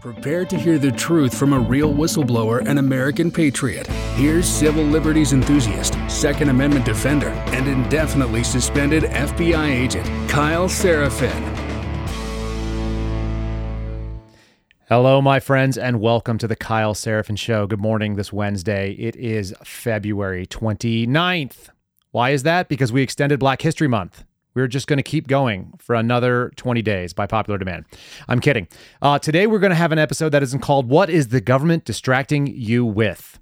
Prepare to hear the truth from a real whistleblower and American patriot. Here's civil liberties enthusiast, Second Amendment defender, and indefinitely suspended FBI agent Kyle Seraphin. Hello, my friends, and welcome to the Kyle Seraphin Show. Good morning this Wednesday. It is February 29th. Why is that? Because we extended Black History Month. We're just going to keep going for another 20 days by popular demand. I'm kidding. Uh, today, we're going to have an episode that isn't called What is the Government Distracting You With?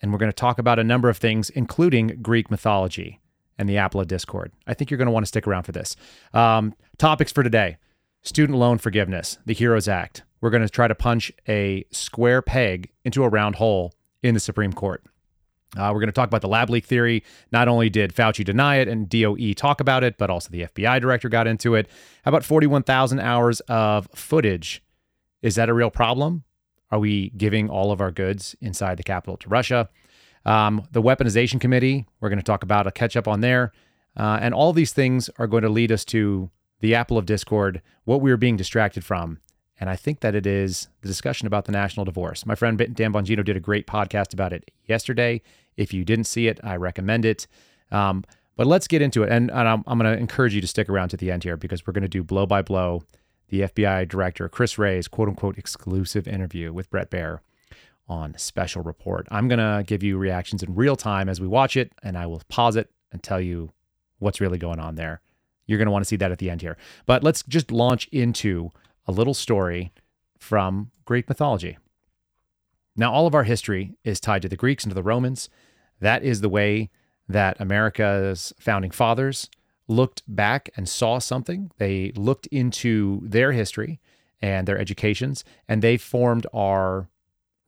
And we're going to talk about a number of things, including Greek mythology and the Apple Discord. I think you're going to want to stick around for this. Um, topics for today student loan forgiveness, the HEROES Act. We're going to try to punch a square peg into a round hole in the Supreme Court. Uh, we're going to talk about the lab leak theory. Not only did Fauci deny it and DOE talk about it, but also the FBI director got into it. How about 41,000 hours of footage? Is that a real problem? Are we giving all of our goods inside the Capitol to Russia? Um, the weaponization committee, we're going to talk about a catch up on there. Uh, and all these things are going to lead us to the Apple of Discord, what we are being distracted from. And I think that it is the discussion about the national divorce. My friend Dan Bongino did a great podcast about it yesterday. If you didn't see it, I recommend it. Um, but let's get into it. And, and I'm, I'm going to encourage you to stick around to the end here because we're going to do blow by blow the FBI director, Chris Wray's quote unquote exclusive interview with Brett Baier on Special Report. I'm going to give you reactions in real time as we watch it, and I will pause it and tell you what's really going on there. You're going to want to see that at the end here. But let's just launch into a little story from Greek mythology. Now, all of our history is tied to the Greeks and to the Romans. That is the way that America's founding fathers looked back and saw something. They looked into their history and their educations, and they formed our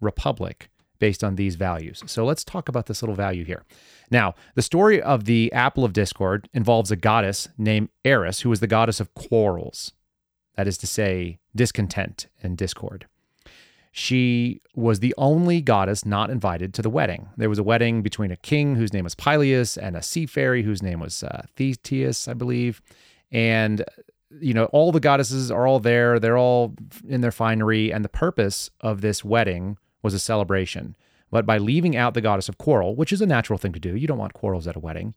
republic based on these values. So let's talk about this little value here. Now, the story of the Apple of Discord involves a goddess named Eris, who was the goddess of quarrels that is to say, discontent and discord. She was the only goddess not invited to the wedding. There was a wedding between a king whose name was Peleus and a sea fairy whose name was uh, Thetis, I believe. And, you know, all the goddesses are all there. They're all in their finery. And the purpose of this wedding was a celebration. But by leaving out the goddess of quarrel, which is a natural thing to do, you don't want quarrels at a wedding,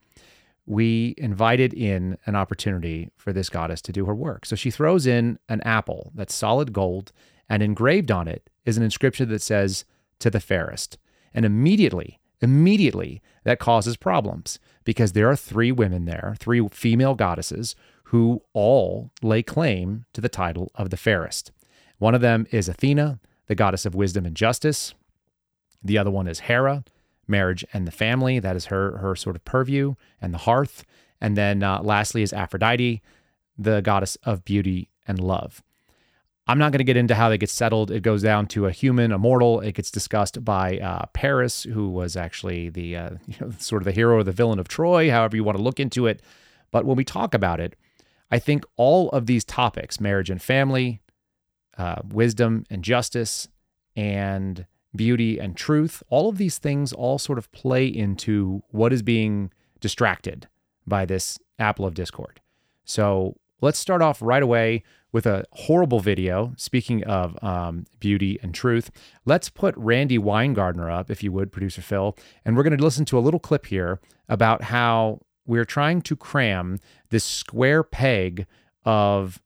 we invited in an opportunity for this goddess to do her work. So she throws in an apple that's solid gold, and engraved on it is an inscription that says, To the fairest. And immediately, immediately, that causes problems because there are three women there, three female goddesses, who all lay claim to the title of the fairest. One of them is Athena, the goddess of wisdom and justice. The other one is Hera, marriage and the family. That is her her sort of purview and the hearth. And then uh, lastly is Aphrodite, the goddess of beauty and love. I'm not going to get into how they get settled. It goes down to a human, a mortal. It gets discussed by uh, Paris, who was actually the uh, you know, sort of the hero or the villain of Troy, however you want to look into it. But when we talk about it, I think all of these topics marriage and family, uh, wisdom and justice, and beauty, and truth, all of these things all sort of play into what is being distracted by this apple of discord. So let's start off right away with a horrible video. Speaking of um, beauty and truth, let's put Randi Weingarten up, if you would, producer Phil, and we're going to listen to a little clip here about how we're trying to cram this square peg of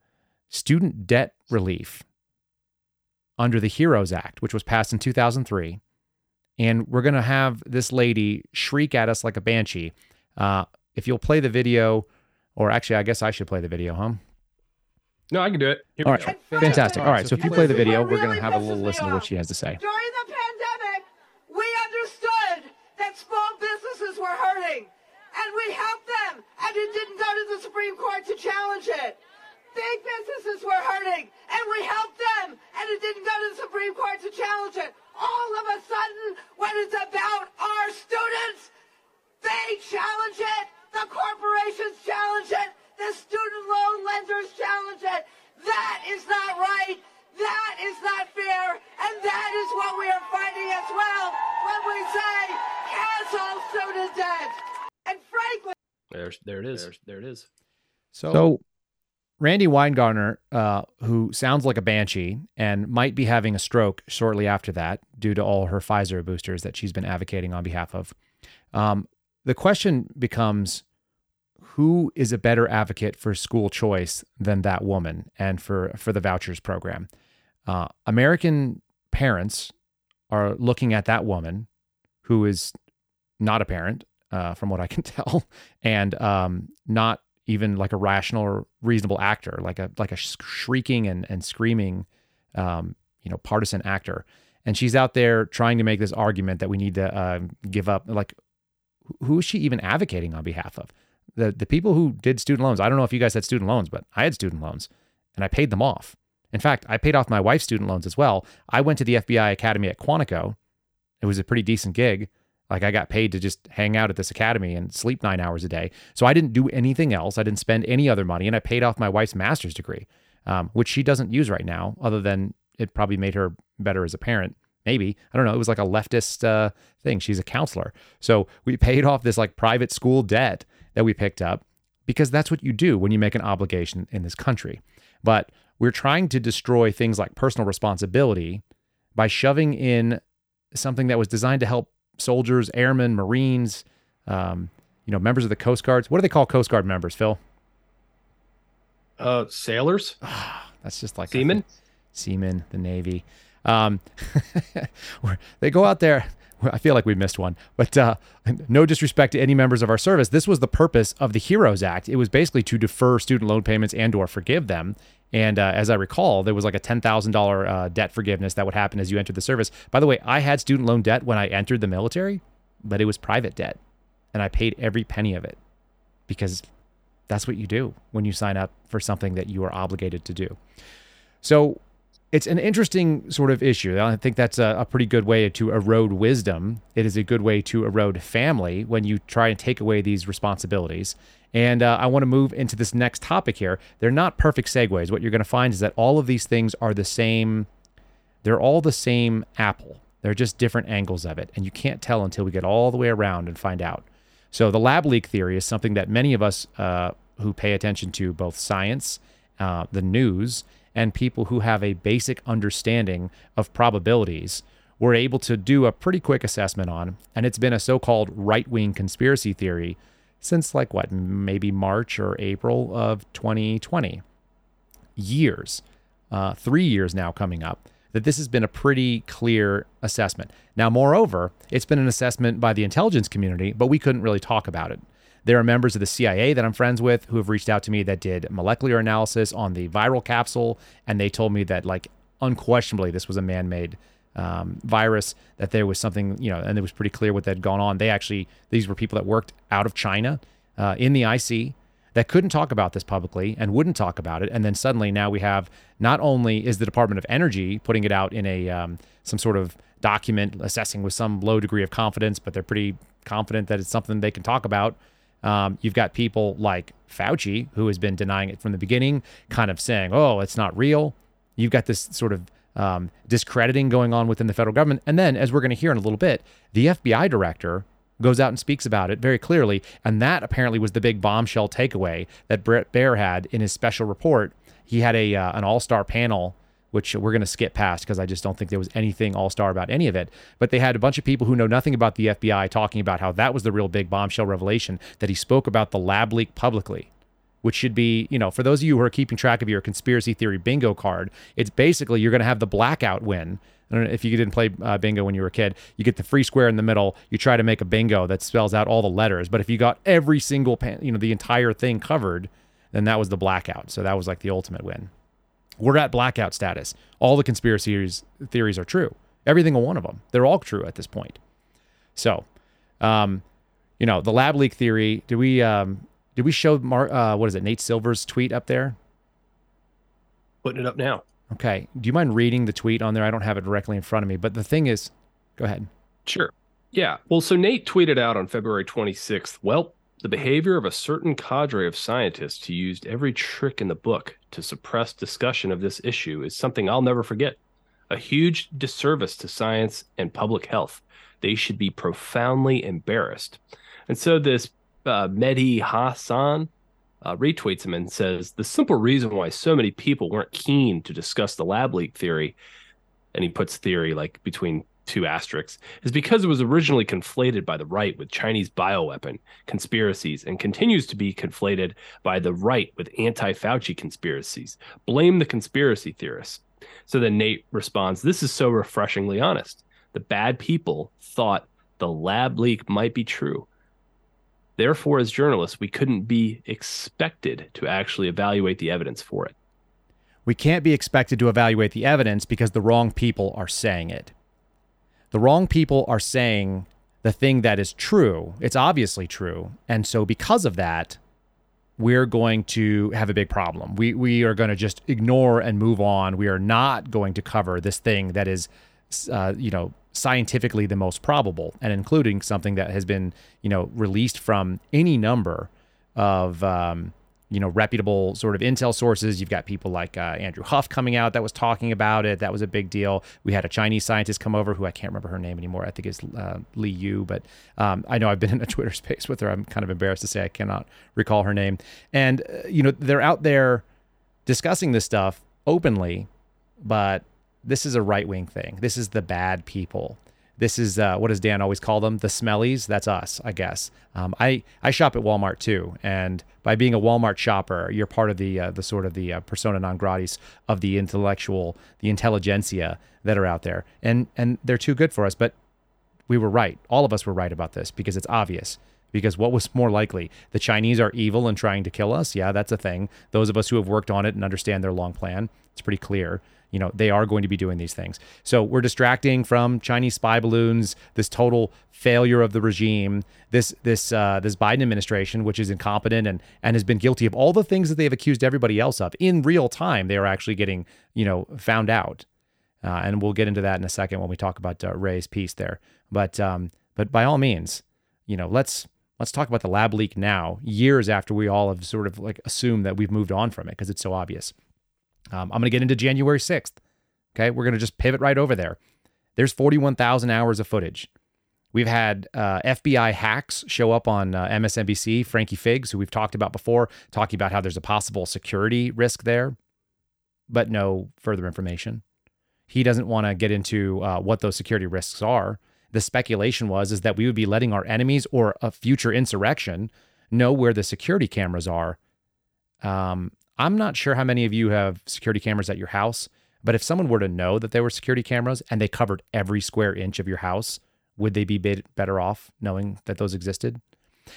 student debt relief under the HEROES Act, which was passed in 2003. And we're going to have this lady shriek at us like a banshee. Uh, if you'll play the video, or actually, I guess I should play the video, huh? No, I can do it. Here All right, fantastic. All right, so if you play the video, we're going to have a little listen to what she has to say. During the pandemic, we understood that small businesses were hurting, and we helped them, and it didn't go to the Supreme Court to challenge it. Big businesses were hurting, and we helped them, and it didn't go to the Supreme Court to challenge it. All of a sudden, when it's about our students, they challenge it, the corporations challenge it, the student loan lenders challenge it. That is not right. That is not fair. And that is what we are fighting as well when we say cancel student debt. And frankly, there's there it is. There's, there it is. So, so Randi Weingarten, uh, who sounds like a banshee and might be having a stroke shortly after that due to all her Pfizer boosters that she's been advocating on behalf of. Um, the question becomes who is a better advocate for school choice than that woman and for, for the vouchers program? Uh, American parents are looking at that woman who is not a parent, uh, from what I can tell, and um, not even like a rational or reasonable actor, like a like a shrieking and and screaming, um, you know, partisan actor. And she's out there trying to make this argument that we need to uh, give up. Like, who is she even advocating on behalf of? The the people who did student loans. I don't know if you guys had student loans, but I had student loans, and I paid them off. In fact, I paid off my wife's student loans as well. I went to the FBI Academy at Quantico. It was a pretty decent gig. Like I got paid to just hang out at this academy and sleep nine hours a day. So I didn't do anything else. I didn't spend any other money, and I paid off my wife's master's degree, um, which she doesn't use right now, other than it probably made her better as a parent. Maybe I don't know. It was like a leftist uh, thing. She's a counselor, so we paid off this like private school debt that we picked up because that's what you do when you make an obligation in this country. But we're trying to destroy things like personal responsibility by shoving in something that was designed to help soldiers, airmen, Marines, um, you know, members of the Coast Guards. What do they call Coast Guard members, Phil? Uh, sailors. That's just like seamen. Seamen, the Navy. Um, they go out there. I feel like we missed one, but uh, no disrespect to any members of our service. This was the purpose of the HEROES Act. It was basically to defer student loan payments and/or forgive them. And uh, as I recall, there was like a ten thousand uh, dollar debt forgiveness that would happen as you entered the service. By the way, I had student loan debt when I entered the military, but it was private debt, and I paid every penny of it because that's what you do when you sign up for something that you are obligated to do. So it's an interesting sort of issue. I think that's a, a, pretty good way to erode wisdom. It is a good way to erode family when you try and take away these responsibilities. And uh, I want to move into this next topic here. They're not perfect segues. What you're going to find is that all of these things are the same, they're all the same apple. They're just different angles of it. And you can't tell until we get all the way around and find out. So, the lab leak theory is something that many of us uh, who pay attention to both science, uh, the news, and people who have a basic understanding of probabilities were able to do a pretty quick assessment on. And it's been a so called right wing conspiracy theory since like what, maybe March or April of 2020. Years, uh, three years now coming up, that this has been a pretty clear assessment. Now, moreover, it's been an assessment by the intelligence community, but we couldn't really talk about it. There are members of the CIA that I'm friends with who have reached out to me that did molecular analysis on the viral capsule, and they told me that, like, unquestionably, this was a man made um, virus, that there was something, you know, and it was pretty clear what had gone on. They actually, these were people that worked out of China uh, in the IC that couldn't talk about this publicly and wouldn't talk about it. And then suddenly now we have not only is the Department of Energy putting it out in a um, some sort of document assessing with some low degree of confidence, but they're pretty confident that it's something they can talk about. Um, you've got people like Fauci, who has been denying it from the beginning, kind of saying, oh, it's not real. You've got this sort of um, discrediting going on within the federal government. And then, as we're going to hear in a little bit, the FBI director goes out and speaks about it very clearly. And that apparently was the big bombshell takeaway that Brett Baier had in his special report. He had a uh, an all star panel, which we're going to skip past because I just don't think there was anything all star about any of it. But they had a bunch of people who know nothing about the FBI talking about how that was the real big bombshell revelation that he spoke about the lab leak publicly which should be, you know, for those of you who are keeping track of your conspiracy theory bingo card, it's basically you're going to have the blackout win. I don't know if you didn't play uh, bingo when you were a kid. You get the free square in the middle. You try to make a bingo that spells out all the letters. But if you got every single, pan, you know, the entire thing covered, then that was the blackout. So that was like the ultimate win. We're at blackout status. All the conspiracy theories are true. Every single one of them. They're all true at this point. So, um, you know, the lab leak theory. Do we? Um, did we show Mar- uh, what is it? Nate Silver's tweet up there. Putting it up now. Okay. Do you mind reading the tweet on there? I don't have it directly in front of me, but the thing is, go ahead. Sure. Yeah. Well, so Nate tweeted out on February 26th. Well, the behavior of a certain cadre of scientists who used every trick in the book to suppress discussion of this issue is something I'll never forget. A huge disservice to science and public health. They should be profoundly embarrassed. And so this uh, Mehdi Hasan, uh, retweets him and says the simple reason why so many people weren't keen to discuss the lab leak theory, and he puts theory like between two asterisks, is because it was originally conflated by the right with Chinese bioweapon conspiracies and continues to be conflated by the right with anti Fauci conspiracies. Blame the conspiracy theorists. So then Nate responds, This is so refreshingly honest. The bad people thought the lab leak might be true. Therefore, as journalists, we couldn't be expected to actually evaluate the evidence for it. We can't be expected to evaluate the evidence because the wrong people are saying it. The wrong people are saying the thing that is true. It's obviously true. And so, because of that, we're going to have a big problem. We, we are going to just ignore and move on. We are not going to cover this thing that is, uh, you know, scientifically the most probable, and including something that has been, you know, released from any number of, um, you know, reputable sort of intel sources. You've got people like uh, Andrew Huff coming out that was talking about it. That was a big deal. We had a Chinese scientist come over who I can't remember her name anymore. I think it's uh, Li Yu, but um, I know I've been in a Twitter space with her. I'm kind of embarrassed to say I cannot recall her name. And, uh, you know, they're out there discussing this stuff openly, but this is a right wing thing. This is the bad people. This is uh, what does Dan always call them? The smellies. That's us, I guess. Um, I I shop at Walmart too, and by being a Walmart shopper, you're part of the uh, the sort of the uh, persona non gratis of the intellectual, the intelligentsia that are out there, and and they're too good for us. But we were right. All of us were right about this because it's obvious. Because what was more likely? The Chinese are evil and trying to kill us. Yeah, that's a thing. Those of us who have worked on it and understand their long plan, it's pretty clear you know they are going to be doing these things. So we're distracting from chinese spy balloons this total failure of the regime this this uh, this biden administration which is incompetent and and has been guilty of all the things that they have accused everybody else of in real time. They are actually getting you know found out. Uh, and we'll get into that in a second when we talk about uh, Wray's piece there. But um but by all means you know let's let's talk about the lab leak now years after we all have sort of like assumed that we've moved on from it because it's so obvious um, I'm going to get into January 6th. Okay. We're going to just pivot right over there. There's 41,000 hours of footage. We've had uh, FBI hacks show up on uh, MSNBC, Frankie Figs, who we've talked about before, talking about how there's a possible security risk there, but no further information. He doesn't want to get into uh, what those security risks are. The speculation was is that we would be letting our enemies or a future insurrection know where the security cameras are. Um, I'm not sure how many of you have security cameras at your house, but if someone were to know that there were security cameras and they covered every square inch of your house, would they be better off knowing that those existed?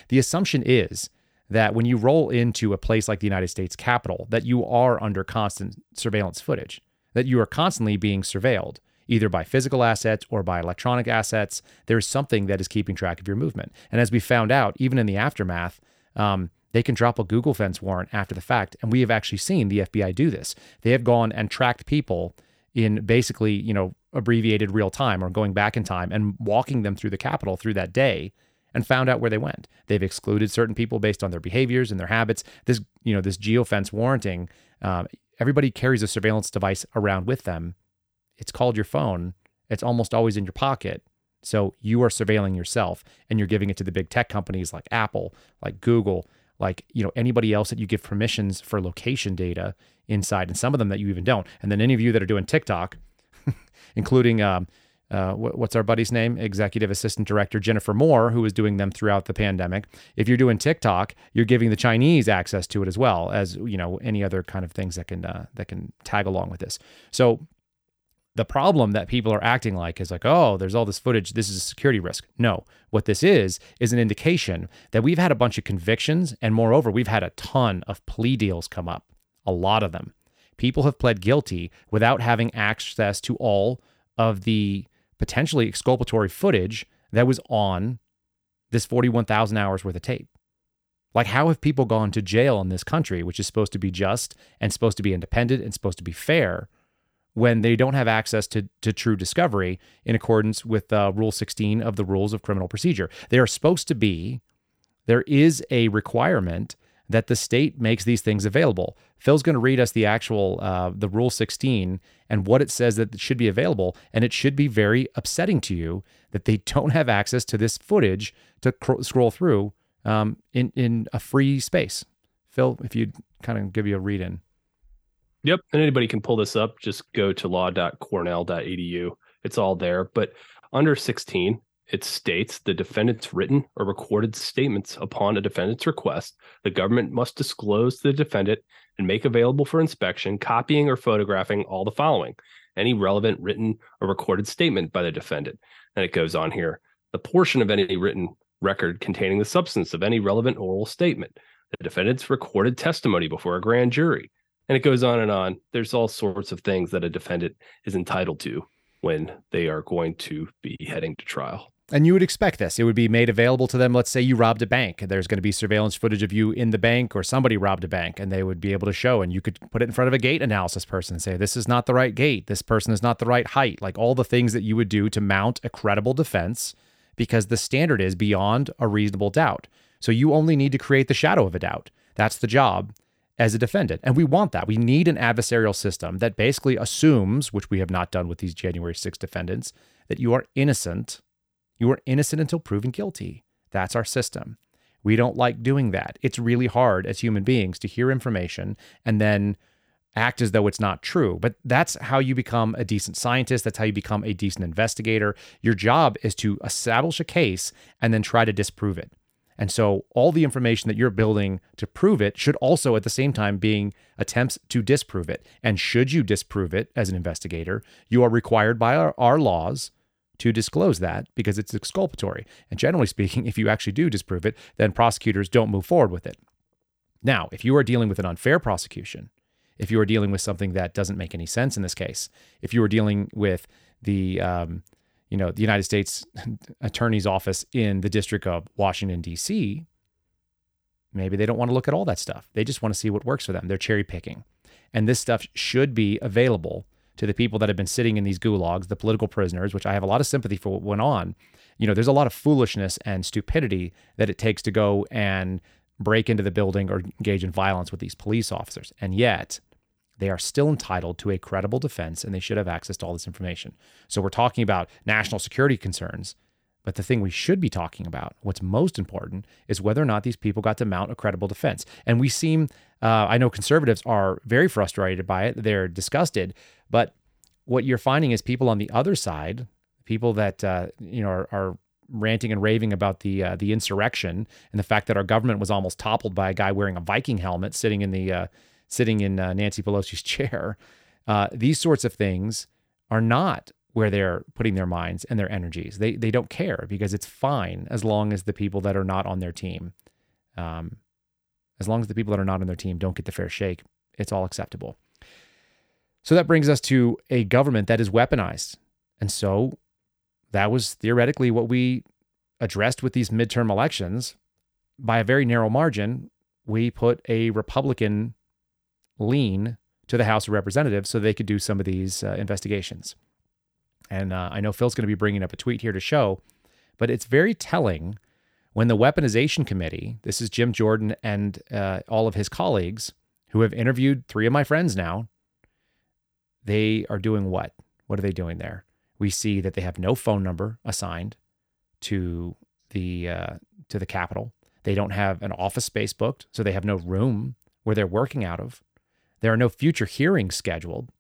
The assumption is that when you roll into a place like the United States Capitol, that you are under constant surveillance footage, that you are constantly being surveilled, either by physical assets or by electronic assets. There's something that is keeping track of your movement. And as we found out, even in the aftermath, um, they can drop a Google fence warrant after the fact. And we have actually seen the FBI do this. They have gone and tracked people in basically, you know, abbreviated real time or going back in time and walking them through the Capitol through that day and found out where they went. They've excluded certain people based on their behaviors and their habits. This, you know, this geofence warranting, um, everybody carries a surveillance device around with them. It's called your phone. It's almost always in your pocket. So you are surveilling yourself and you're giving it to the big tech companies like Apple, like Google, like you know anybody else that you give permissions for location data inside, and some of them that you even don't. And then any of you that are doing TikTok, including um, uh, what's our buddy's name? Executive Assistant Director Jennifer Moore, who was doing them throughout the pandemic. If you're doing TikTok, you're giving the Chinese access to it as well as you know any other kind of things that can uh, that can tag along with this. So the problem that people are acting like is like, oh, there's all this footage. This is a security risk. No, what this is, is an indication that we've had a bunch of convictions. And moreover, we've had a ton of plea deals come up, a lot of them. People have pled guilty without having access to all of the potentially exculpatory footage that was on this 41,000 hours worth of tape. Like, how have people gone to jail in this country, which is supposed to be just and supposed to be independent and supposed to be fair? When they don't have access to, to true discovery in accordance with uh, Rule 16 of the Rules of Criminal Procedure. They are supposed to be, there is a requirement that the state makes these things available. Phil's going to read us the actual, uh, the Rule 16 and what it says that it should be available. And it should be very upsetting to you that they don't have access to this footage to cr- scroll through um, in, in a free space. Phil, if you'd kind of give you a read in. Yep. And anybody can pull this up. Just go to law.cornell.edu. It's all there. But under 16, it states the defendant's written or recorded statements upon a defendant's request. The government must disclose to the defendant and make available for inspection, copying or photographing all the following any relevant written or recorded statement by the defendant. And it goes on here the portion of any written record containing the substance of any relevant oral statement, the defendant's recorded testimony before a grand jury. And it goes on and on. There's all sorts of things that a defendant is entitled to when they are going to be heading to trial. And you would expect this. It would be made available to them. Let's say you robbed a bank. There's going to be surveillance footage of you in the bank or somebody robbed a bank, and they would be able to show. And you could put it in front of a gate analysis person and say, this is not the right gate. This person is not the right height. Like all the things that you would do to mount a credible defense because the standard is beyond a reasonable doubt. So you only need to create the shadow of a doubt. That's the job as a defendant. And we want that. We need an adversarial system that basically assumes, which we have not done with these January 6 defendants, that you are innocent. You are innocent until proven guilty. That's our system. We don't like doing that. It's really hard as human beings to hear information and then act as though it's not true. But that's how you become a decent scientist. That's how you become a decent investigator. Your job is to establish a case and then try to disprove it. And so all the information that you're building to prove it should also at the same time being attempts to disprove it. And should you disprove it as an investigator, you are required by our, our laws to disclose that because it's exculpatory. And generally speaking, if you actually do disprove it, then prosecutors don't move forward with it. Now, if you are dealing with an unfair prosecution, if you are dealing with something that doesn't make any sense in this case, if you are dealing with the um, you know, the United States Attorney's Office in the District of Washington, D.C., maybe they don't want to look at all that stuff. They just want to see what works for them. They're cherry picking. And this stuff should be available to the people that have been sitting in these gulags, the political prisoners, which I have a lot of sympathy for what went on. You know, there's a lot of foolishness and stupidity that it takes to go and break into the building or engage in violence with these police officers. And yet, they are still entitled to a credible defense and they should have access to all this information. So we're talking about national security concerns, but the thing we should be talking about, what's most important, is whether or not these people got to mount a credible defense. And we seem, uh, I know conservatives are very frustrated by it, they're disgusted, but what you're finding is people on the other side, people that uh, you know are, are ranting and raving about the uh, the insurrection and the fact that our government was almost toppled by a guy wearing a Viking helmet sitting in the uh, sitting in uh, Nancy Pelosi's chair. Uh, these sorts of things are not where they're putting their minds and their energies. They they don't care because it's fine as long as the people that are not on their team, um, as long as the people that are not on their team don't get the fair shake, it's all acceptable. So that brings us to a government that is weaponized, and so that was theoretically what we addressed with these midterm elections. By a very narrow margin, we put a Republican lean to the House of Representatives so they could do some of these uh, investigations. And uh, I know Phil's going to be bringing up a tweet here to show, but it's very telling when the Weaponization Committee, this is Jim Jordan and uh, all of his colleagues who have interviewed three of my friends now, they are doing what? What are they doing there? We see that they have no phone number assigned to the uh, to the Capitol. They don't have an office space booked, so they have no room where they're working out of. There are no future hearings scheduled.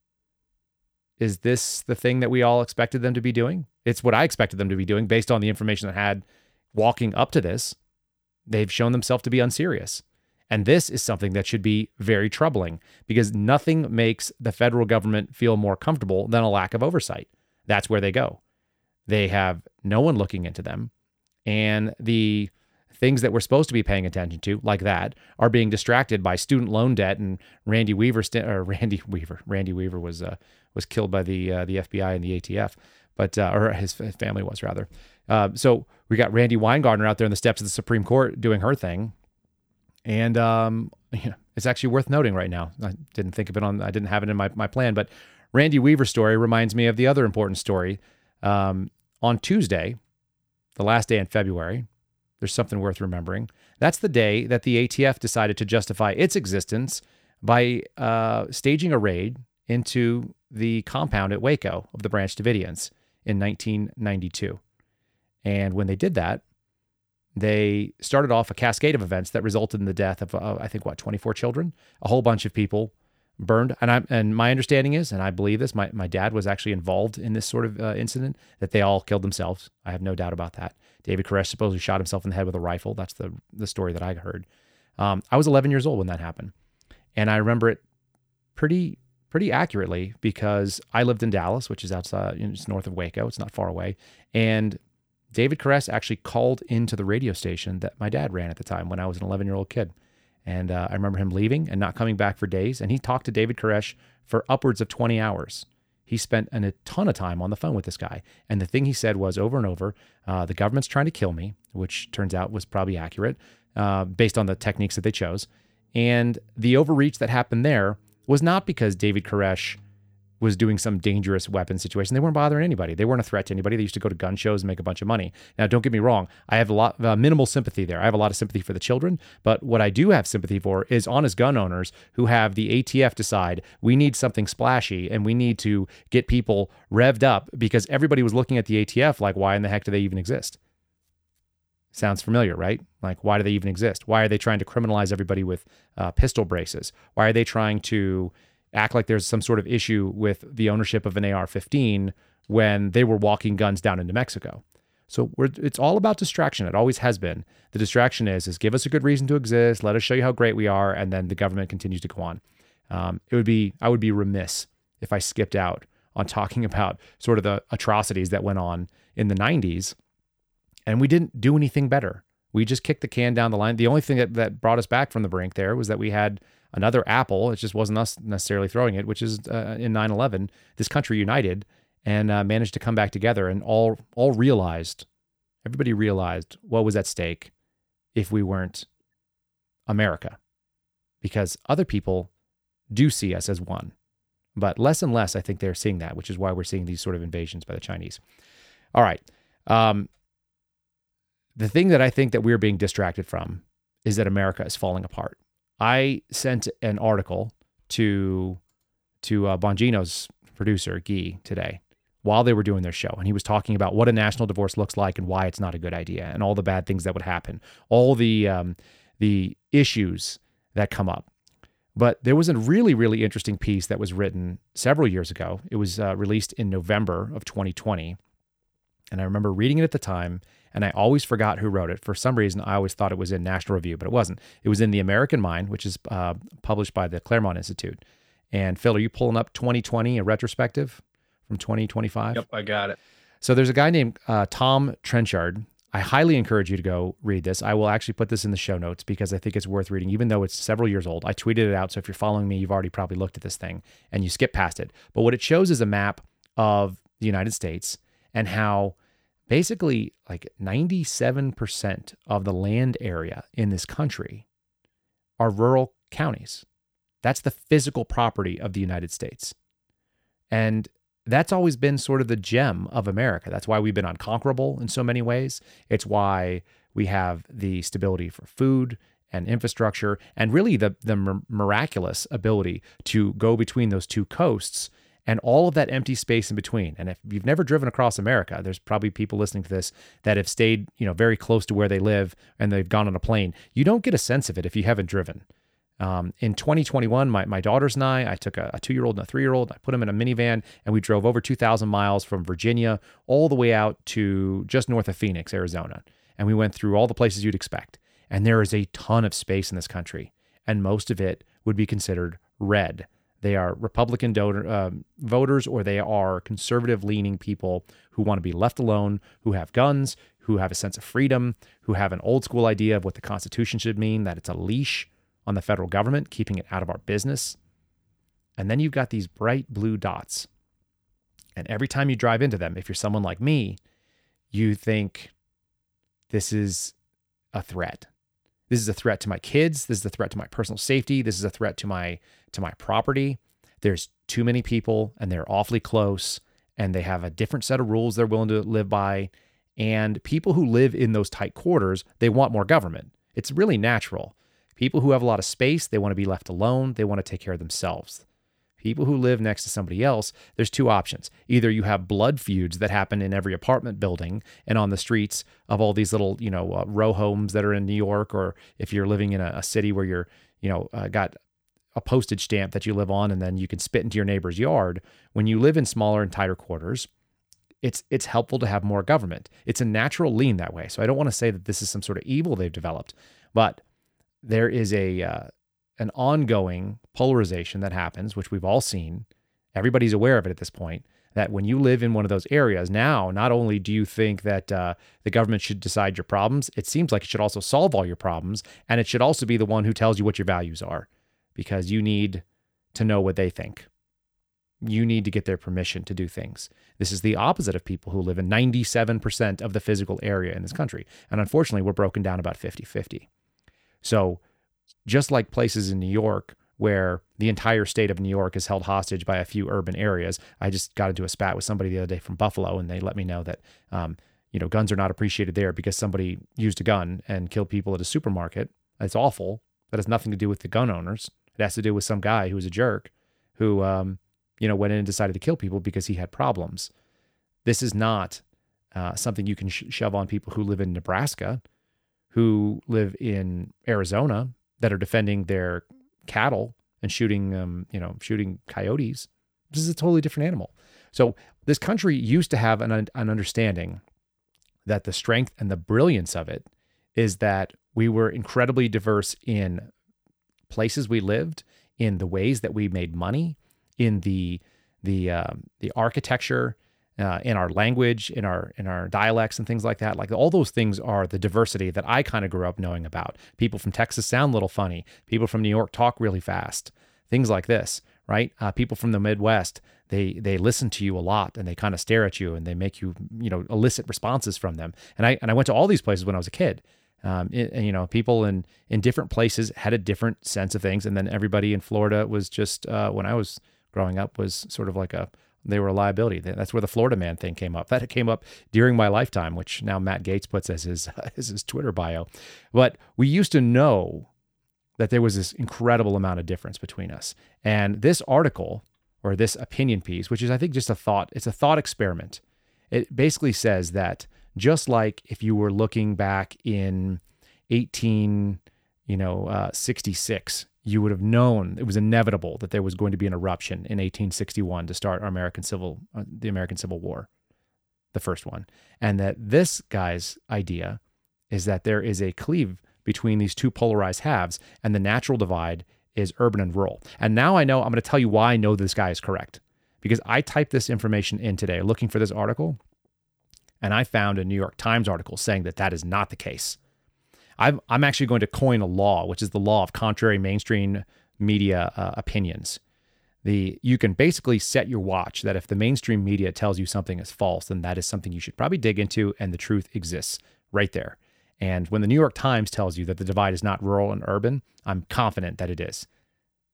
Is this the thing that we all expected them to be doing? It's what I expected them to be doing based on the information I had walking up to this. They've shown themselves to be unserious. And this is something that should be very troubling because nothing makes the federal government feel more comfortable than a lack of oversight. That's where they go. They have no one looking into them. And the things that we're supposed to be paying attention to, like that, are being distracted by student loan debt and Randy Weaver. St- or Randy Weaver. Randy Weaver was uh, was killed by the uh, the FBI and the ATF, but uh, or his, family was rather. Uh, so we got Randi Weingarten out there in the steps of the Supreme Court doing her thing, and um, know, it's actually worth noting right now. I didn't think of it on. I didn't have it in my my plan, but Randy Weaver's story reminds me of the other important story. Um, on Tuesday, the last day in February, there's something worth remembering. That's the day that the ATF decided to justify its existence by uh, staging a raid into the compound at Waco of the Branch Davidians in 1992. And when they did that, they started off a cascade of events that resulted in the death of, uh, I think, what, 24 children? A whole bunch of people burned. And I and my understanding is, and I believe this, my, my dad was actually involved in this sort of uh, incident, that they all killed themselves. I have no doubt about that. David Koresh supposedly shot himself in the head with a rifle. That's the, the story that I heard. Um, I was 11 years old when that happened. And I remember it pretty pretty accurately because I lived in Dallas, which is outside, it's north of Waco. It's not far away. And David Koresh actually called into the radio station that my dad ran at the time when I was an 11 year old kid. And uh, I remember him leaving and not coming back for days. And he talked to David Koresh for upwards of 20 hours. He spent an, a ton of time on the phone with this guy. And the thing he said was over and over uh, the government's trying to kill me, which turns out was probably accurate uh, based on the techniques that they chose. And the overreach that happened there was not because David Koresh was doing some dangerous weapon situation. They weren't bothering anybody. They weren't a threat to anybody. They used to go to gun shows and make a bunch of money. Now, don't get me wrong. I have a lot uh, minimal sympathy there. I have a lot of sympathy for the children, but what I do have sympathy for is honest gun owners who have the ATF decide we need something splashy and we need to get people revved up because everybody was looking at the ATF like, why in the heck do they even exist? Sounds familiar, right? Like, why do they even exist? Why are they trying to criminalize everybody with uh, pistol braces? Why are they trying to act like there's some sort of issue with the ownership of an AR 15 when they were walking guns down into Mexico? So it's all about distraction. It always has been. The distraction is is give us a good reason to exist. Let us show you how great we are, and then the government continues to go on. Um, it would be I would be remiss if I skipped out on talking about sort of the atrocities that went on in the 90s and we didn't do anything better. We just kicked the can down the line. The only thing that, that brought us back from the brink there was that we had another Apple. It just wasn't us necessarily throwing it, which is uh, in 9 11, this country united and uh, managed to come back together and all, all realized, everybody realized what was at stake if we weren't America. Because other people do see us as one. But less and less, I think they're seeing that, which is why we're seeing these sort of invasions by the Chinese. All right. Um, the thing that I think that we're being distracted from is that America is falling apart. I sent an article to to uh, Bongino's producer Guy today while they were doing their show, and he was talking about what a national divorce looks like and why it's not a good idea, and all the bad things that would happen, all the um, the issues that come up. But there was a really, really interesting piece that was written several years ago. It was uh, released in November of 2020. And I remember reading it at the time and I always forgot who wrote it. For some reason, I always thought it was in National Review, but it wasn't. It was in The American Mind, which is uh, published by the Claremont Institute. And Phil, are you pulling up 2020, a retrospective from 2025? Yep, I got it. So there's a guy named uh, Tom Trenchard. I highly encourage you to go read this. I will actually put this in the show notes because I think it's worth reading, even though it's several years old. I tweeted it out. So if you're following me, you've already probably looked at this thing and you skip past it. But what it shows is a map of the United States and how basically like 97% of the land area in this country are rural counties. That's the physical property of the United States. And that's always been sort of the gem of America. That's why we've been unconquerable in so many ways. It's why we have the stability for food and infrastructure and really the the miraculous ability to go between those two coasts and all of that empty space in between. And if you've never driven across America, there's probably people listening to this that have stayed, you know, very close to where they live and they've gone on a plane. You don't get a sense of it if you haven't driven. Um, in 2021, my, my daughters and I, I took a, a two year old and a three year old, I put them in a minivan, and we drove over 2,000 miles from Virginia all the way out to just north of Phoenix, Arizona. And we went through all the places you'd expect. And there is a ton of space in this country, and most of it would be considered red. They are Republican uh, voters or they are conservative leaning people who want to be left alone, who have guns, who have a sense of freedom, who have an old school idea of what the Constitution should mean, that it's a leash on the federal government, keeping it out of our business. And then you've got these bright blue dots. And every time you drive into them, if you're someone like me, you think this is a threat. This is a threat to my kids. This is a threat to my personal safety. This is a threat to my to my property. There's too many people and they're awfully close and they have a different set of rules they're willing to live by. And people who live in those tight quarters, they want more government. It's really natural. People who have a lot of space, they want to be left alone. They want to take care of themselves. People who live next to somebody else, there's two options. Either you have blood feuds that happen in every apartment building and on the streets of all these little, you know, uh, row homes that are in New York, or if you're living in a, a city where you're, you know, uh, got a postage stamp that you live on and then you can spit into your neighbor's yard. When you live in smaller and tighter quarters, it's it's helpful to have more government. It's a natural lean that way. So I don't want to say that this is some sort of evil they've developed, but there is a uh, an ongoing polarization that happens, which we've all seen. Everybody's aware of it at this point. That when you live in one of those areas, now not only do you think that uh, the government should decide your problems, it seems like it should also solve all your problems, and it should also be the one who tells you what your values are, because you need to know what they think you need to get their permission to do things. This is the opposite of people who live in 97% of the physical area in this country. And unfortunately, we're broken down about 50 50. So, just like places in New York where the entire state of New York is held hostage by a few urban areas, I just got into a spat with somebody the other day from Buffalo, and they let me know that, um, you know, guns are not appreciated there because somebody used a gun and killed people at a supermarket. It's awful. That has nothing to do with the gun owners. It has to do with some guy who was a jerk who, um, you know, went in and decided to kill people because he had problems. This is not uh, something you can sh- shove on people who live in Nebraska, who live in Arizona that are defending their cattle and shooting, um, you know, shooting coyotes. This is a totally different animal. So this country used to have an, an understanding that the strength and the brilliance of it is that we were incredibly diverse in places we lived, in the ways that we made money, in the the um, the architecture, uh, in our language, in our in our dialects and things like that. Like all those things are the diversity that I kind of grew up knowing about. People from Texas sound a little funny. People from New York talk really fast. Things like this, right? Uh, people from the Midwest, they they listen to you a lot and they kind of stare at you and they make you you know elicit responses from them. And I and I went to all these places when I was a kid. Um, it, you know, people in in different places had a different sense of things, and then everybody in Florida was just uh, when I was growing up was sort of like a they were a liability. That's where the Florida man thing came up. That came up during my lifetime, which now Matt Gaetz puts as his as his Twitter bio. But we used to know that there was this incredible amount of difference between us. And this article or this opinion piece, which is I think just a thought, it's a thought experiment. It basically says that just like if you were looking back in 18, you know, uh, 66 you would have known it was inevitable that there was going to be an eruption in 1861 to start our American Civil, uh, the American Civil War, the first one, and that this guy's idea is that there is a cleave between these two polarized halves, and the natural divide is urban and rural. And now I know I'm going to tell you why I know this guy is correct because I typed this information in today looking for this article, and I found a New York Times article saying that that is not the case. I'm, I'm actually going to coin a law, which is the law of contrary mainstream media uh, opinions. The you can basically set your watch that if the mainstream media tells you something is false, then that is something you should probably dig into, and the truth exists right there. And when the New York Times tells you that the divide is not rural and urban, I'm confident that it is.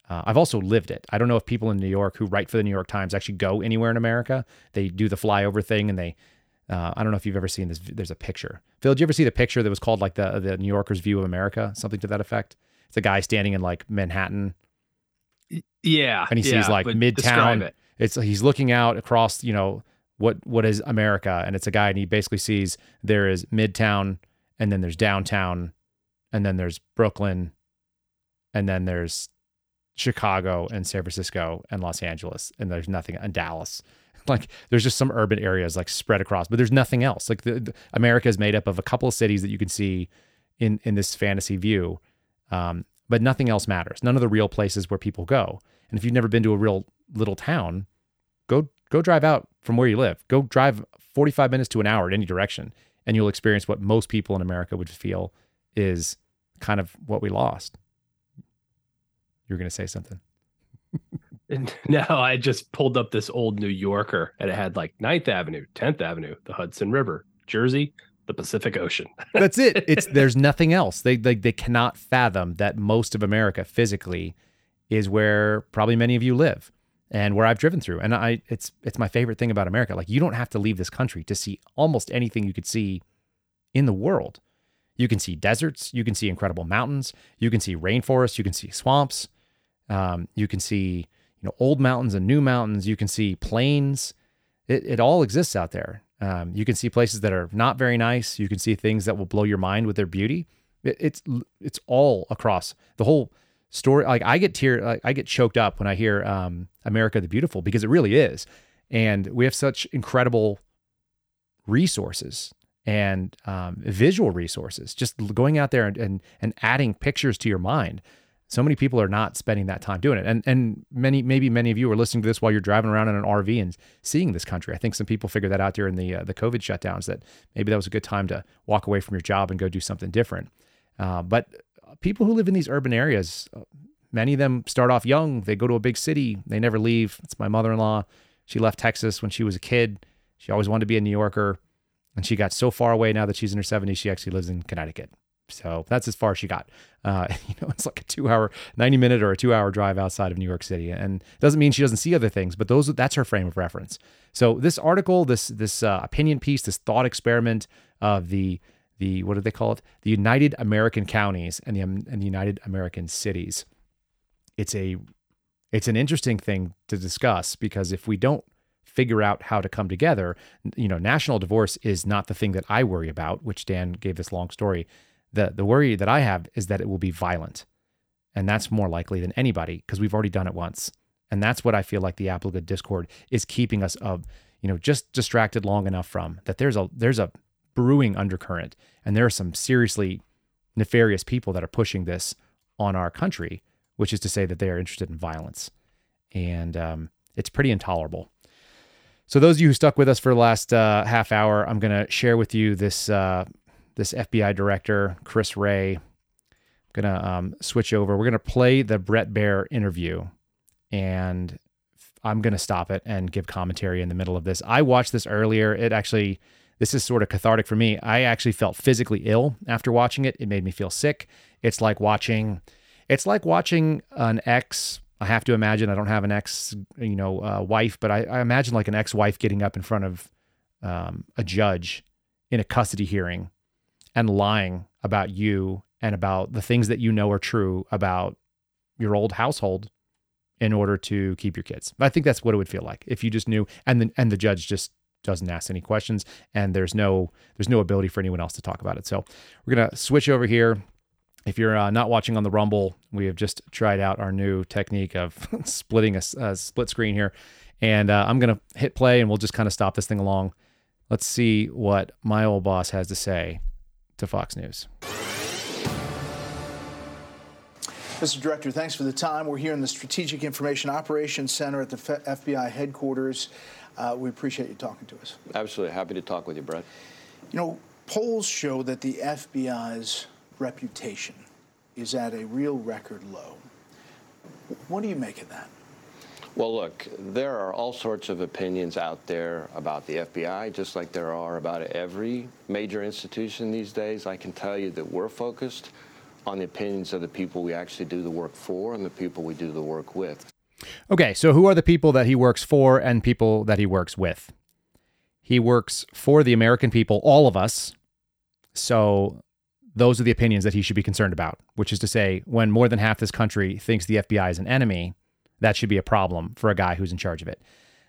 Uh, I've also lived it. I don't know if people in New York who write for the New York Times actually go anywhere in America. They do the flyover thing and they uh, I don't know if you've ever seen this. There's a picture. Phil, did you ever see the picture that was called like the the New Yorker's view of America, something to that effect? It's a guy standing in like Manhattan. Yeah, and he yeah, sees like Midtown. It. It's he's looking out across, you know, what what is America, and it's a guy, and he basically sees there is Midtown, and then there's downtown, and then there's Brooklyn, and then there's Chicago and San Francisco and Los Angeles, and there's nothing in Dallas like there's just some urban areas like spread across, but there's nothing else. Like the, the, America is made up of a couple of cities that you can see in in this fantasy view, um, but nothing else matters. None of the real places where people go. And if you've never been to a real little town, go go drive out from where you live. Go drive 45 minutes to an hour in any direction, and you'll experience what most people in America would feel is kind of what we lost. You're going to say something. No, I just pulled up this old New Yorker and it had like 9th Avenue, 10th Avenue, the Hudson River, Jersey, the Pacific Ocean. That's it. It's there's nothing else. They, they they cannot fathom that most of America physically is where probably many of you live and where I've driven through. And I it's it's my favorite thing about America. Like you don't have to leave this country to see almost anything you could see in the world. You can see deserts, you can see incredible mountains, you can see rainforests, you can see swamps, um, you can see know old mountains and new mountains. You can see plains. It it all exists out there. Um, you can see places that are not very nice. You can see things that will blow your mind with their beauty. It, it's it's all across the whole story. Like I get tear, like I get choked up when I hear um, America the Beautiful because it really is, and we have such incredible resources and um, visual resources. Just going out there and, and and adding pictures to your mind. So many people are not spending that time doing it, and and many maybe many of you are listening to this while you're driving around in an RV and seeing this country. I think some people figured that out during the uh, the COVID shutdowns that maybe that was a good time to walk away from your job and go do something different. Uh, but people who live in these urban areas, uh, many of them start off young. They go to a big city. They never leave. It's my mother-in-law. She left Texas when she was a kid. She always wanted to be a New Yorker. And she got so far away now that she's in her 70s, she actually lives in Connecticut. So that's as far as she got. Uh, you know, it's like a two hour, 90 minute or a two hour drive outside of New York City. And it doesn't mean she doesn't see other things, but those that's her frame of reference. So this article, this this uh, opinion piece, this thought experiment of the the what do they call it? The United American Counties and the and the United American Cities. It's a it's an interesting thing to discuss because if we don't figure out how to come together. You know, national divorce is not the thing that I worry about, which Dan gave this long story. The the worry that I have is that it will be violent. And that's more likely than anybody because we've already done it once. And that's what I feel like the apple of discord is keeping us of, you know, just distracted long enough from that there's a there's a brewing undercurrent and there are some seriously nefarious people that are pushing this on our country, which is to say that they are interested in violence. And um, it's pretty intolerable. So those of you who stuck with us for the last uh, half hour, I'm going to share with you this uh, this FBI director, Chris Wray. I'm to um, switch over. We're to play the Bret Baier interview, and I'm to stop it and give commentary in the middle of this. I watched this earlier. It actually, this is sort of cathartic for me. I actually felt physically ill after watching it. It made me feel sick. It's like watching, it's like watching an ex I have to imagine I don't have an ex, you know, uh, wife, but I, I, imagine like an ex-wife getting up in front of um, a judge in a custody hearing and lying about you and about the things that you know are true about your old household in order to keep your kids. I think that's what it would feel like if you just knew, and the and the judge just doesn't ask any questions, and there's no there's no ability for anyone else to talk about it. So we're gonna switch over here if you're uh, not watching on the Rumble, we have just tried out our new technique of splitting a, a, split screen here. And uh, I'm going to hit play and we'll just kind of stop this thing along. Let's see what my old boss has to say to Fox News. Mr. Director, thanks for the time. We're here in the Strategic Information Operations Center at the FBI headquarters. Uh, we appreciate you talking to us. Absolutely. Happy to talk with you, Bret. You know, polls show that the FBI's reputation is at a real record low. What do you make of that? Well, look, there are all sorts of opinions out there about the FBI, just like there are about every major institution these days. I can tell you that we're focused on the opinions of the people we actually do the work for and the people we do the work with. Okay, so who are the people that he works for and people that he works with? He works for the American people, all of us. So those are the opinions that he should be concerned about, which is to say, when more than half this country thinks the FBI is an enemy, that should be a problem for a guy who's in charge of it.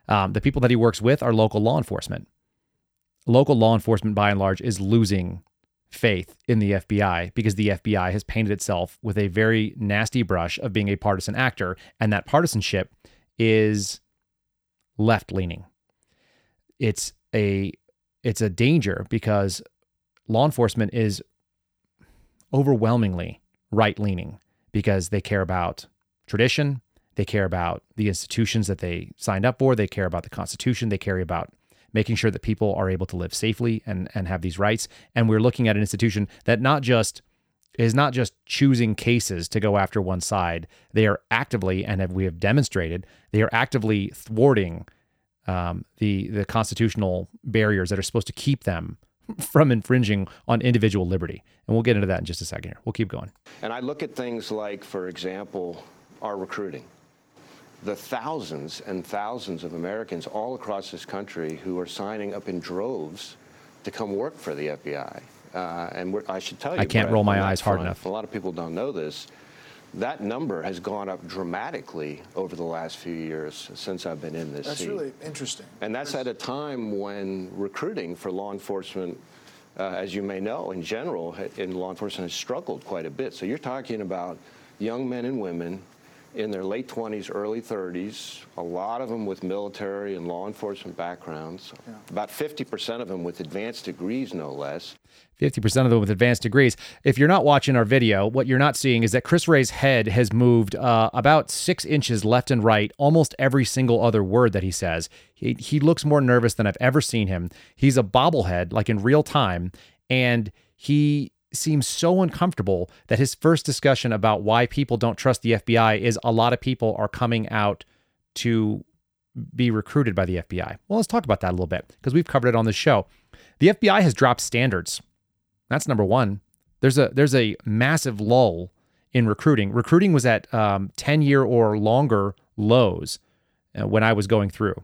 Um, the people that he works with are local law enforcement. Local law enforcement, by and large, is losing faith in the FBI because the FBI has painted itself with a very nasty brush of being a partisan actor, and that partisanship is left leaning. It's a it's a danger because law enforcement is overwhelmingly right leaning because they care about tradition, they care about the institutions that they signed up for, they care about the Constitution, they care about making sure that people are able to live safely and, and have these rights. And we're looking at an institution that not just is not just choosing cases to go after one side. They are actively, and have, we have demonstrated, they are actively thwarting um, the the constitutional barriers that are supposed to keep them from infringing on individual liberty. And we'll get into that in just a second here. We'll keep going. And I look at things like, for example, our recruiting. The thousands and thousands of Americans all across this country who are signing up in droves to come work for the FBI. Uh, and I should tell you, I can't Bret, roll my eyes hard enough. A lot of people don't know this, that number has gone up dramatically over the last few years since I've been in this That's seat. really interesting. And that's at a time when recruiting for law enforcement, uh, as you may know, in general, in law enforcement has struggled quite a bit. So you're talking about young men and women in their late 20s, early 30s, a lot of them with military and law enforcement backgrounds, about 50% of them with advanced degrees, no less. 50% of them with advanced degrees. If you're not watching our video, what you're not seeing is that Chris Wray's head has moved uh, about six inches left and right, almost every single other word that he says. He, he looks more nervous than I've ever seen him. He's a bobblehead, like in real time, and he seems so uncomfortable that his first discussion about why people don't trust the FBI is a lot of people are coming out to be recruited by the FBI. Well, let's talk about that a little bit because we've covered it on the show. The FBI has dropped standards. That's number one. There's a there's a massive lull in recruiting. Recruiting was at um, ten year or longer lows uh, when I was going through.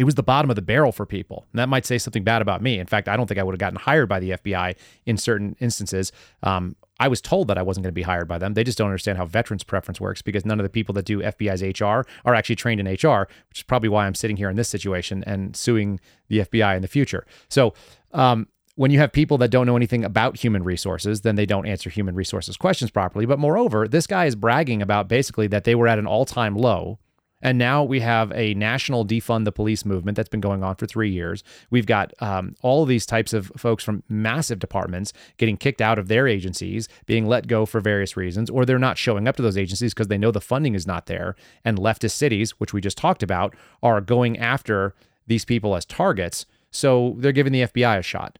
It was the bottom of the barrel for people. And that might say something bad about me. In fact, I don't think I would have gotten hired by the FBI in certain instances. Um, I was told that I wasn't going to be hired by them. They just don't understand how veterans preference works because none of the people that do FBI's HR are actually trained in HR, which is probably why I'm sitting here in this situation and suing the FBI in the future. So, um, when you have people that don't know anything about human resources, then they don't answer human resources questions properly. But moreover, this guy is bragging about basically that they were at an all time low. And now we have a national defund the police movement that's been going on for three years. We've got um, all these types of folks from massive departments getting kicked out of their agencies, being let go for various reasons, or they're not showing up to those agencies because they know the funding is not there. And leftist cities, which we just talked about, are going after these people as targets. So they're giving the FBI a shot.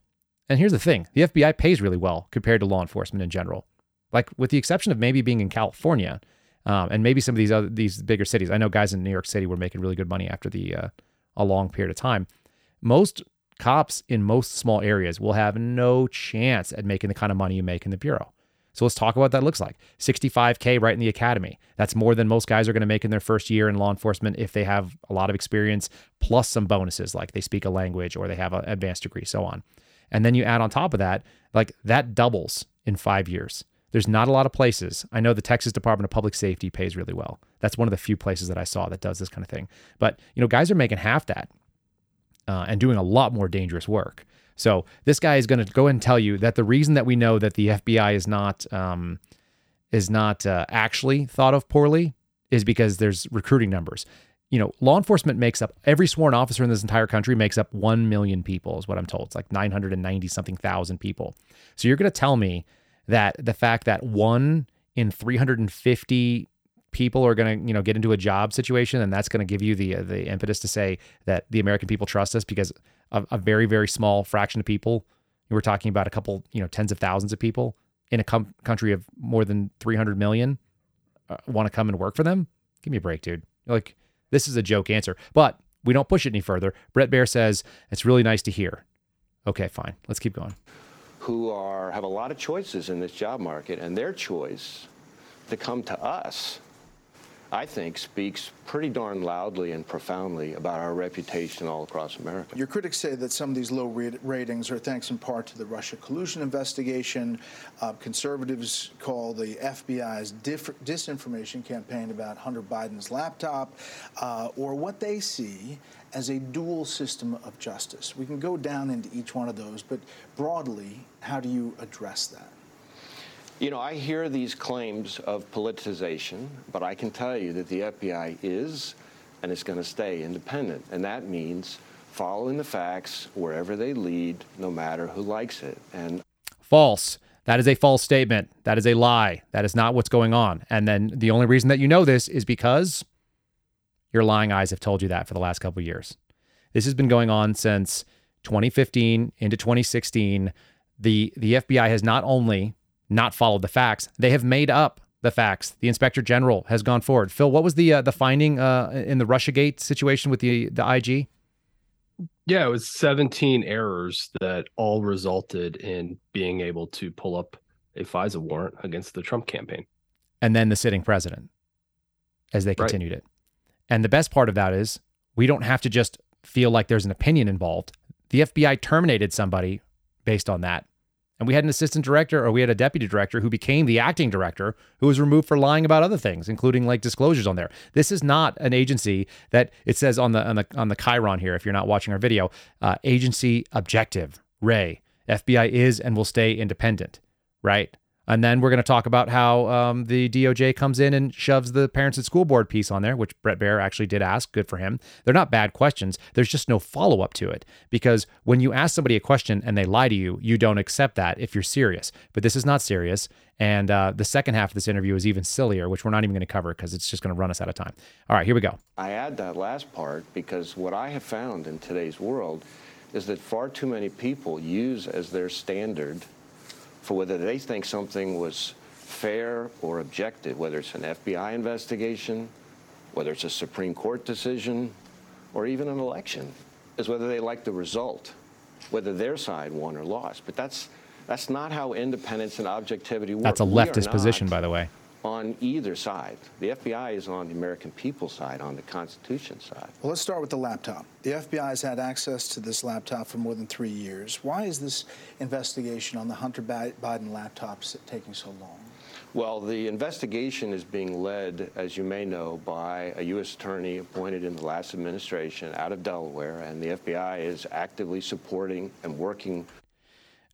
And here's the thing the FBI pays really well compared to law enforcement in general. Like, with the exception of maybe being in California um, and maybe some of these other these bigger cities. I know guys in New York City were making really good money after the uh, a long period of time. Most cops in most small areas will have no chance at making the kind of money you make in the bureau. So let's talk about what that looks like. 65K right in the academy. That's more than most guys are going to make in their first year in law enforcement if they have a lot of experience, plus some bonuses like they speak a language or they have an advanced degree, so on. And then you add on top of that, like that doubles in five years. There's not a lot of places. I know the Texas Department of Public Safety pays really well. That's one of the few places that I saw that does this kind of thing. But, you know, guys are making half that uh, and doing a lot more dangerous work. So this guy is going to go and tell you that the reason that we know that the FBI is not um, is not uh, actually thought of poorly is because there's recruiting numbers. You know, law enforcement makes up every sworn officer in this entire country makes up one million people, is what I'm told. It's like 990 something thousand people. So you're going to tell me that the fact that one in 350 people are going to you know get into a job situation and that's going to give you the the impetus to say that the american people trust us because a, a very very small fraction of people we're talking about a couple you know tens of thousands of people in a com- country of more than 300 million uh, want to come and work for them? Give me a break dude. Like this is a joke answer but we don't push it any further. Bret Baier says it's really nice to hear. Okay fine. Let's keep going who are have a lot of choices in this job market, and their choice to come to us, I think, speaks pretty darn loudly and profoundly about our reputation all across America. Your critics say that some of these low ratings are thanks in part to the Russia collusion investigation. Uh, conservatives call the FBI's disinformation campaign about Hunter Biden's laptop, uh, or what they see as a dual system of justice. We can go down into each one of those, but broadly, how do you address that? You know, I hear these claims of politicization, but I can tell you that the FBI is and is going to stay independent. And that means following the facts wherever they lead, no matter who likes it. And false. That is a false statement. That is a lie. That is not what's going on. And then the only reason that you know this is because your lying eyes have told you that for the last couple years. This has been going on since 2015 into 2016. The the FBI has not only not followed the facts, they have made up the facts. The inspector general has gone forward. Phil, what was the uh, the finding uh, in the RussiaGate situation with the the IG? Yeah, it was 17 errors that all resulted in being able to pull up a FISA warrant against the Trump campaign. And then the sitting president as they Right. continued it. And the best part of that is we don't have to just feel like there's an opinion involved. The FBI terminated somebody based on that. And we had an assistant director or we had a deputy director who became the acting director who was removed for lying about other things, including like disclosures on there. This is not an agency that it says on the on the on the Chiron here, if you're not watching our video, uh, agency objective, Wray. FBI is and will stay independent, right? And then we're going to talk about how um, the DOJ comes in and shoves the parents and school board piece on there, which Bret Baier actually did ask. Good for him. They're not bad questions. There's just no follow up to it because when you ask somebody a question and they lie to you, you don't accept that if you're serious. But this is not serious. And uh, the second half of this interview is even sillier, which we're not even going to cover because it's just going to run us out of time. All right, here we go. I add that last part because what I have found in today's world is that far too many people use as their standard for whether they think something was fair or objective, whether it's an FBI investigation, whether it's a Supreme Court decision, or even an election, is whether they like the result, whether their side won or lost. But that's that's not how independence and objectivity work. That's a leftist position, by the way on either side. The FBI is on the American people's side, on the Constitution side. Well, let's start with the laptop. The FBI has had access to this laptop for more than three years. Why is this investigation on the Hunter Biden laptops taking so long? Well, the investigation is being led, as you may know, by a U.S. attorney appointed in the last administration out of Delaware, and the FBI is actively supporting and working.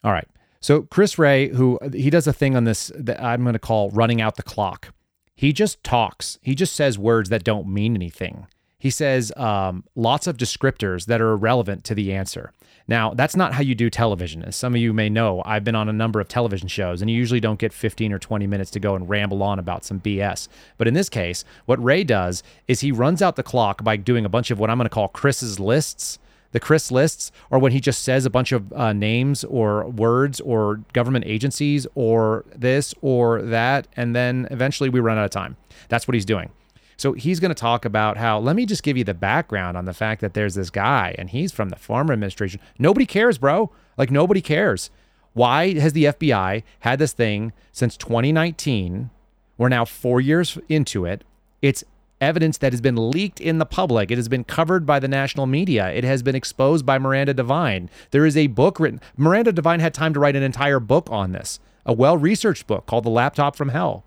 All right. So Chris Wray, who he does a thing on this that I'm going to call running out the clock. He just talks. He just says words that don't mean anything. He says um, lots of descriptors that are irrelevant to the answer. Now, that's not how you do television. As some of you may know, I've been on a number of television shows, and you usually don't get 15 or 20 minutes to go and ramble on about some BS. But in this case, what Wray does is he runs out the clock by doing a bunch of what I'm going to call Chris's lists the Chris lists, or when he just says a bunch of uh, names or words or government agencies or this or that, and then eventually we run out of time. That's what he's doing. So he's going to talk about how, let me just give you the background on the fact that there's this guy and he's from the former administration. Nobody cares, bro. Like, nobody cares. Why has the FBI had this thing since 2019? We're now four years into it. It's evidence that has been leaked in the public. It has been covered by the national media. It has been exposed by Miranda Devine. There is a book written. Miranda Devine had time to write an entire book on this, a well researched book called The Laptop from Hell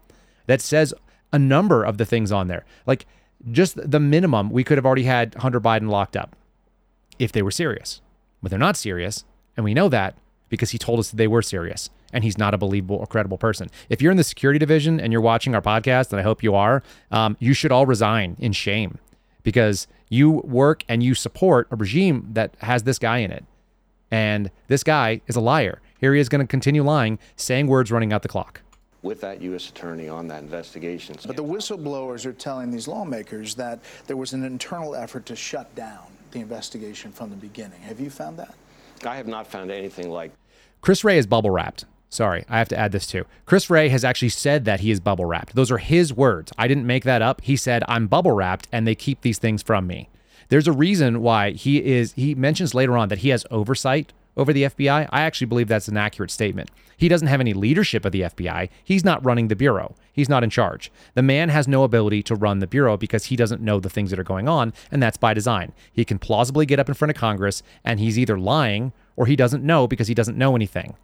that says a number of the things on there. Like just the minimum, we could have already had Hunter Biden locked up if they were serious. But they're not serious. And we know that because he told us that they were serious and he's not a believable or credible person. If you're in the security division and you're watching our podcast, and I hope you are, um, you should all resign in shame because you work and you support a regime that has this guy in it. And this guy is a liar. Here he is going to continue lying, saying words running out the clock. With that U.S. attorney on that investigation. But the whistleblowers are telling these lawmakers that there was an internal effort to shut down the investigation from the beginning. Have you found that? I have not found anything like. Chris Wray is bubble wrapped. Sorry, I have to add this too. Chris Wray has actually said that he is bubble wrapped. Those are his words. I didn't make that up. He said, I'm bubble wrapped and they keep these things from me. There's a reason why he is, he mentions later on that he has oversight over the FBI. I actually believe that's an accurate statement. He doesn't have any leadership of the FBI. He's not running the Bureau, he's not in charge. The man has no ability to run the Bureau because he doesn't know the things that are going on, and that's by design. He can plausibly get up in front of Congress and he's either lying or he doesn't know because he doesn't know anything.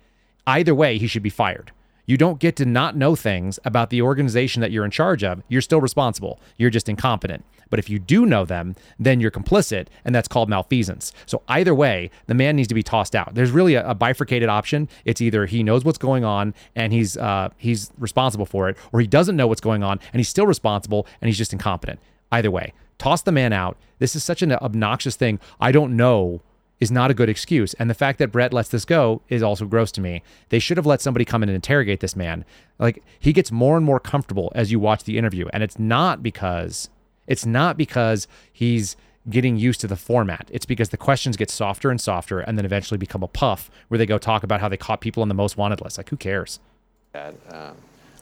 Either way, he should be fired. You don't get to not know things about the organization that you're in charge of. You're still responsible. You're just incompetent. But if you do know them, then you're complicit, and that's called malfeasance. So either way, the man needs to be tossed out. There's really a, a bifurcated option. It's either he knows what's going on and he's uh, he's responsible for it, or he doesn't know what's going on and he's still responsible and he's just incompetent. Either way, toss the man out. This is such an obnoxious thing. I don't know is not a good excuse. And the fact that Bret lets this go is also gross to me. They should have let somebody come in and interrogate this man. Like he gets more and more comfortable as you watch the interview. And it's not because it's not because he's getting used to the format. It's because the questions get softer and softer and then eventually become a puff where they go talk about how they caught people on the most wanted list. Like who cares? Um,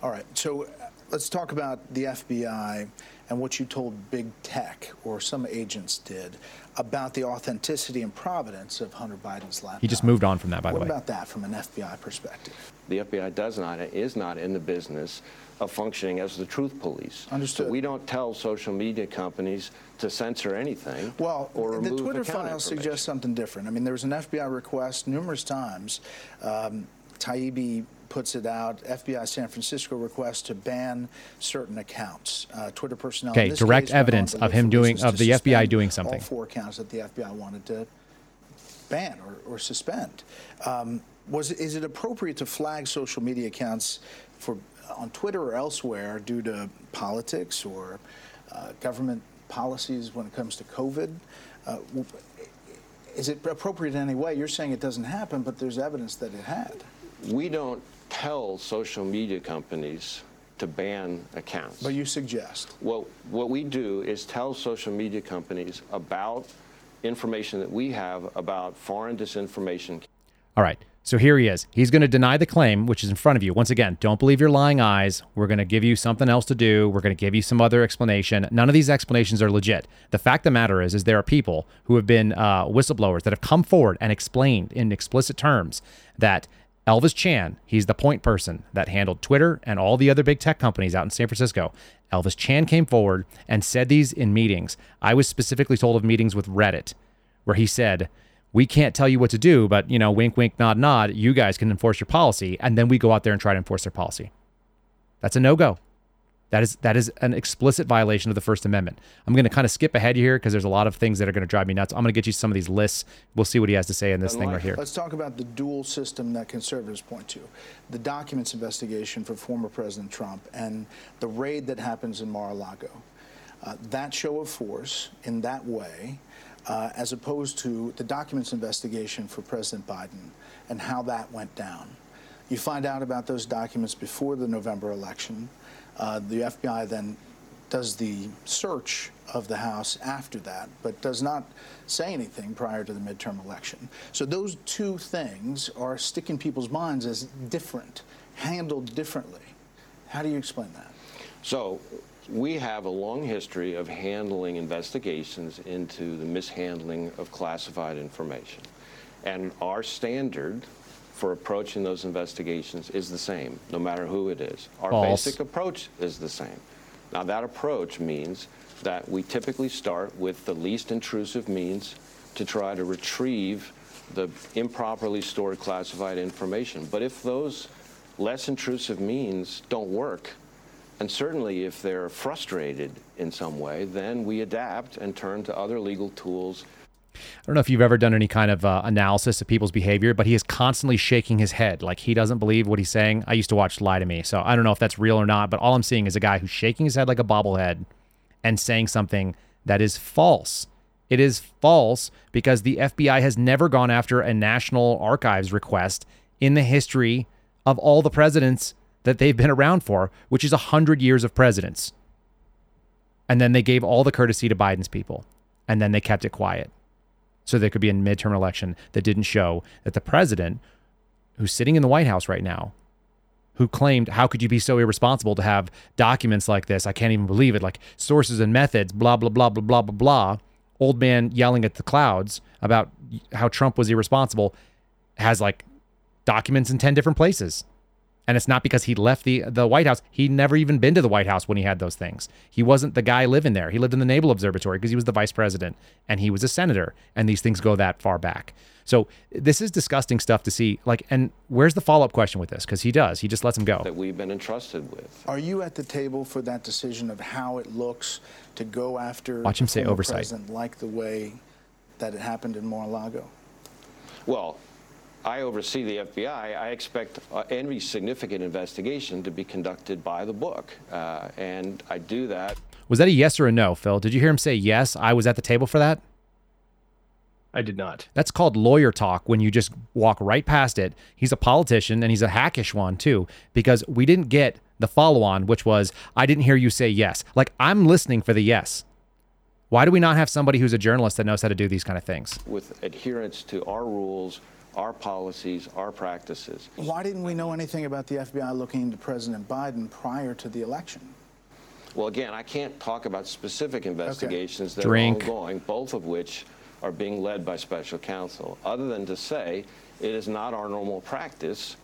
All right. So let's talk about the FBI and what you told big tech or some agents did about the authenticity and providence of Hunter Biden's laptop. He just moved on from that, by what the way. What about that from an FBI perspective? The FBI does not is not in the business of functioning as the truth police. Understood. So we don't tell social media companies to censor anything. Well, or the Twitter file suggests something different. I mean, there was an FBI request numerous times. Um, Taibbi puts it out. FBI San Francisco requests to ban certain accounts. Uh, Twitter personnel. Okay, direct evidence of him doing of the FBI doing something. All four accounts that the FBI wanted to ban or, or suspend. Um, was is it appropriate to flag social media accounts for on Twitter or elsewhere due to politics or uh, government policies when it comes to COVID? Uh, is it appropriate in any way? You're saying it doesn't happen, but there's evidence that it had. We don't tell social media companies to ban accounts. But you suggest. Well, what we do is tell social media companies about information that we have about foreign disinformation. All right. So here he is. He's going to deny the claim, which is in front of you. Once again, don't believe your lying eyes. We're going to give you something else to do. We're going to give you some other explanation. None of these explanations are legit. The fact of the matter is, is there are people who have been uh, whistleblowers that have come forward and explained in explicit terms that Elvis Chan, he's the point person that handled Twitter and all the other big tech companies out in San Francisco. Elvis Chan came forward and said these in meetings. I was specifically told of meetings with Reddit where he said, we can't tell you what to do, but you know, wink, wink, nod, nod. You guys can enforce your policy, and then we go out there and try to enforce their policy. That's a no go. That is that is an explicit violation of the First Amendment. I'm going to kind of skip ahead here because there's a lot of things that are going to drive me nuts. I'm going to get you some of these lists. We'll see what he has to say in this thing right here. Let's talk about the dual system that conservatives point to, the documents investigation for former President Trump and the raid that happens in Mar-a-Lago. Uh, that show of force in that way uh, as opposed to the documents investigation for President Biden and how that went down. You find out about those documents before the November election. Uh, the FBI then does the search of the House after that, but does not say anything prior to the midterm election. So those two things are stuck in people's minds as different, handled differently. How do you explain that? So we have a long history of handling investigations into the mishandling of classified information. And our standard for approaching those investigations is the same, no matter who it is. Our False. basic approach is the same. Now, that approach means that we typically start with the least intrusive means to try to retrieve the improperly stored classified information. But if those less intrusive means don't work, and certainly, if they're frustrated in some way, then we adapt and turn to other legal tools. I don't know if you've ever done any kind of uh, analysis of people's behavior, but he is constantly shaking his head like he doesn't believe what he's saying. I used to watch Lie to Me, so I don't know if that's real or not, but all I'm seeing is a guy who's shaking his head like a bobblehead and saying something that is false. It is false because the FBI has never gone after a National Archives request in the history of all the presidents that they've been around for, which is 100 years of presidents. And then they gave all the courtesy to Biden's people. And then they kept it quiet. So there could be a midterm election that didn't show that the president, who's sitting in the White House right now, who claimed, How could you be so irresponsible to have documents like this? I can't even believe it. Like sources and methods, blah, blah, blah, blah, blah, blah, blah. Old man yelling at the clouds about how Trump was irresponsible has like documents in 10 different places. And it's not because he left the the White House. He'd never even been to the White House when he had those things. He wasn't the guy living there. He lived in the Naval Observatory because he was the vice president and he was a senator. And these things go that far back. So this is disgusting stuff to see. Like, and where's the follow up question with this? Because he does. He just lets him go. That we've been entrusted with. Are you at the table for that decision of how it looks to go after Watch him say oversight. president like the way that it happened in Mar-a-Lago? Well, I oversee the FBI. I expect uh, any significant investigation to be conducted by the book. Uh, and I do that. Was that a yes or a no, Phil? Did you hear him say yes? I was at the table for that? I did not. That's called lawyer talk when you just walk right past it. He's a politician and he's a hackish one too, because we didn't get the follow on, which was, I didn't hear you say yes. Like, I'm listening for the yes. Why do we not have somebody who's a journalist that knows how to do these kind of things? With adherence to our rules, our policies, our practices. Why didn't we know anything about the FBI looking into President Biden prior to the election? Well, again, I can't talk about specific investigations okay. that Drink. are ongoing, both of which are being led by special counsel, other than to say it is not our normal practice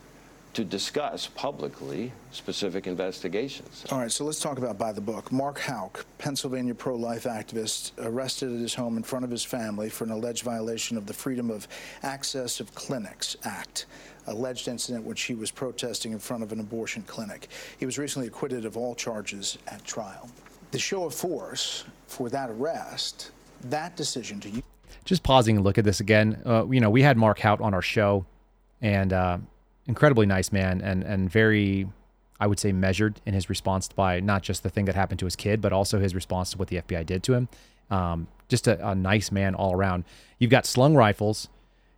to discuss publicly specific investigations. All right, so let's talk about by the book. Mark Houck, Pennsylvania pro life activist, arrested at his home in front of his family for an alleged violation of the Freedom of Access of Clinics Act. Alleged incident which he was protesting in front of an abortion clinic. He was recently acquitted of all charges at trial. The show of force for that arrest, that decision to use. Just pausing and look at this again. Uh, you know, we had Mark Houck on our show, and uh, incredibly nice man and and very I would say measured in his response by not just the thing that happened to his kid, but also his response to what the FBI did to him. Um, just a, a, nice man all around. You've got slung rifles.